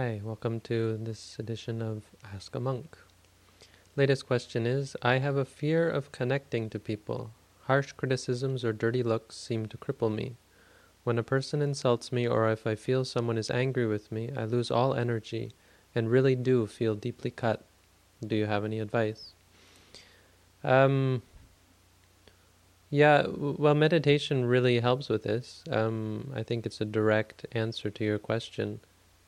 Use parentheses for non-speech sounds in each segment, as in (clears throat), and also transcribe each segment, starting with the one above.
Hi, welcome to this edition of Ask a Monk. Latest question is I have a fear of connecting to people. Harsh criticisms or dirty looks seem to cripple me. When a person insults me or if I feel someone is angry with me, I lose all energy and really do feel deeply cut. Do you have any advice? Um, yeah, well, meditation really helps with this. Um, I think it's a direct answer to your question,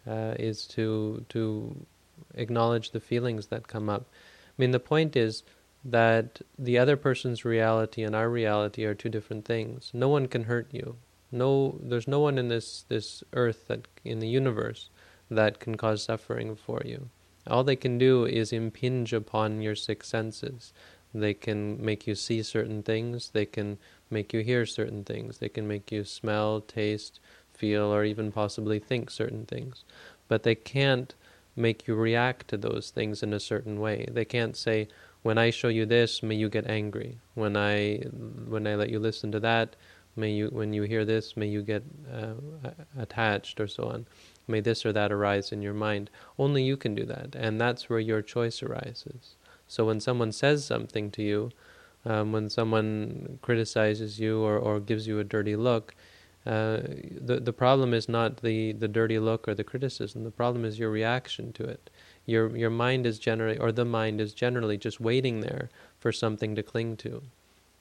uh, is to to acknowledge the feelings that come up. I mean, the point is that the other person's reality and our reality are two different things. No one can hurt you. No, there's no one in this this earth that in the universe that can cause suffering for you. All they can do is impinge upon your six senses. They can make you see certain things, they can make you hear certain things, they can make you smell, taste, feel, or even possibly think certain things. But they can't make you react to those things in a certain way. They can't say, when I show you this, may you get angry. When I when I let you listen to that, may you when you hear this, may you get uh, attached or so on. May this or that arise in your mind. Only you can do that, and that's where your choice arises. So when someone says something to you, um, when someone criticizes you or, or gives you a dirty look, uh, the the problem is not the, the dirty look or the criticism. The problem is your reaction to it. Your your mind is generally or the mind is generally just waiting there for something to cling to.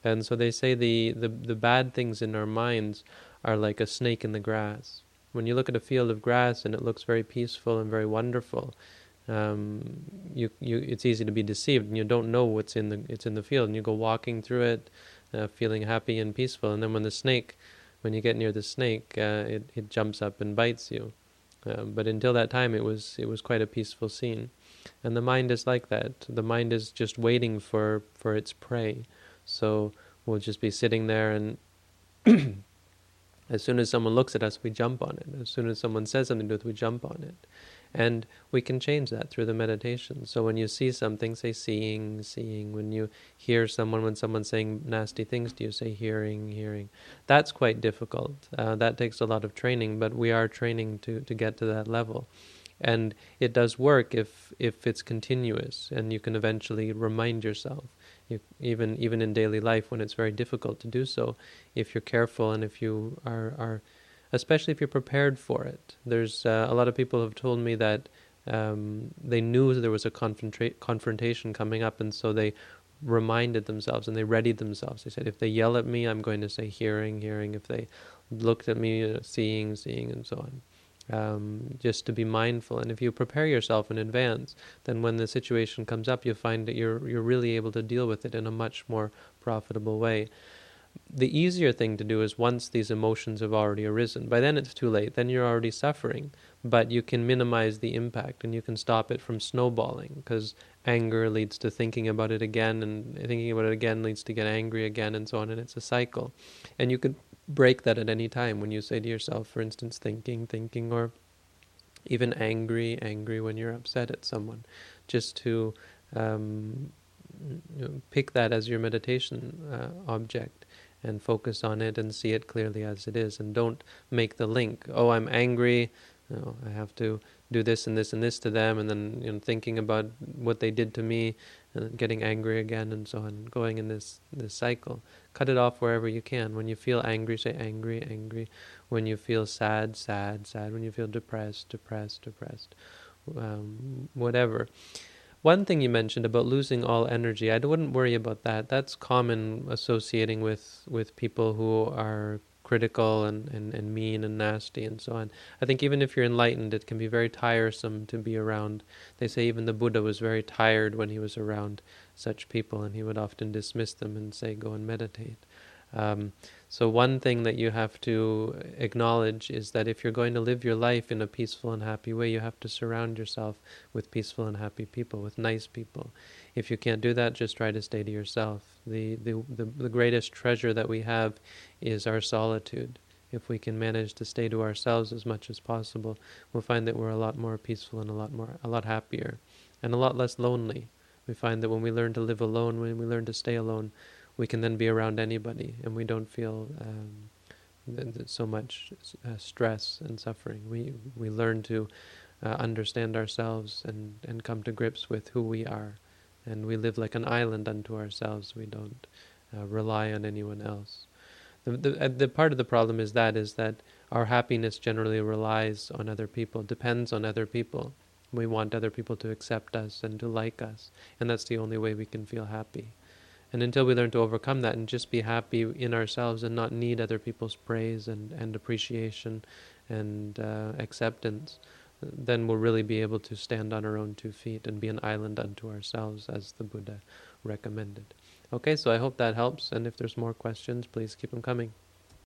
And so they say the, the, the bad things in our minds are like a snake in the grass. When you look at a field of grass and it looks very peaceful and very wonderful, um, you, you, it's easy to be deceived and you don't know what's in the, it's in the field and you go walking through it uh, feeling happy and peaceful and then when the snake, when you get near the snake, uh, it, it jumps up and bites you. Um, but until that time it was, it was quite a peaceful scene. And the mind is like that. The mind is just waiting for, for its prey. So we'll just be sitting there and (clears throat) as soon as someone looks at us, we jump on it. As soon as someone says something to us, we jump on it. And we can change that through the meditation. So when you see something, say seeing, seeing. When you hear someone, when someone's saying nasty things to you, say hearing, hearing. That's quite difficult. Uh, that takes a lot of training, but we are training to, to get to that level. And it does work if, if it's continuous and you can eventually remind yourself. You, even even in daily life when it's very difficult to do so, if you're careful and if you are are especially if you're prepared for it. There's uh, a lot of people have told me that um, they knew there was a confronta- confrontation coming up, and so they reminded themselves and they readied themselves. They said, if they yell at me, I'm going to say hearing, hearing. If they looked at me, uh, seeing, seeing, and so on. Um, just to be mindful, and if you prepare yourself in advance, then when the situation comes up, you find that you're you're really able to deal with it in a much more profitable way the easier thing to do is once these emotions have already arisen. By then it's too late, then you're already suffering. But you can minimize the impact and you can stop it from snowballing because anger leads to thinking about it again, and thinking about it again leads to get angry again, and so on, and it's a cycle. And you could break that at any time when you say to yourself, for instance, thinking, thinking, or even angry, angry when you're upset at someone, just to um, pick that as your meditation uh, object and focus on it and see it clearly as it is and don't make the link. Oh i'm angry you know, i have to do this and this and this to them and then you know thinking about what they did to me and getting angry again and so on going in this this cycle. Cut it off wherever you can. When you feel angry say angry angry. When you feel sad sad sad. When you feel depressed depressed depressed. Um, whatever one thing you mentioned about losing all energy, I wouldn't worry about that. That's common associating with, with people who are critical and, and, and mean and nasty and so on. I think even if you're enlightened, it can be very tiresome to be around. They say even the Buddha was very tired when he was around such people, and he would often dismiss them and say, Go and meditate. Um, so, one thing that you have to acknowledge is that if you're going to live your life in a peaceful and happy way, you have to surround yourself with peaceful and happy people, with nice people. If you can't do that, just try to stay to yourself. The, the, the, the greatest treasure that we have is our solitude. If we can manage to stay to ourselves as much as possible, we'll find that we're a lot more peaceful and a lot more, a lot happier, and a lot less lonely. We find that when we learn to live alone, when we learn to stay alone, we can then be around anybody and we don't feel um, so much uh, stress and suffering. We we learn to uh, understand ourselves and, and come to grips with who we are. And we live like an island unto ourselves. We don't uh, rely on anyone else. The, the, uh, the part of the problem is that is that our happiness generally relies on other people, depends on other people. We want other people to accept us and to like us, and that's the only way we can feel happy. And until we learn to overcome that and just be happy in ourselves and not need other people's praise and, and appreciation and uh, acceptance, then we'll really be able to stand on our own two feet and be an island unto ourselves, as the Buddha recommended. Okay, so I hope that helps, and if there's more questions, please keep them coming.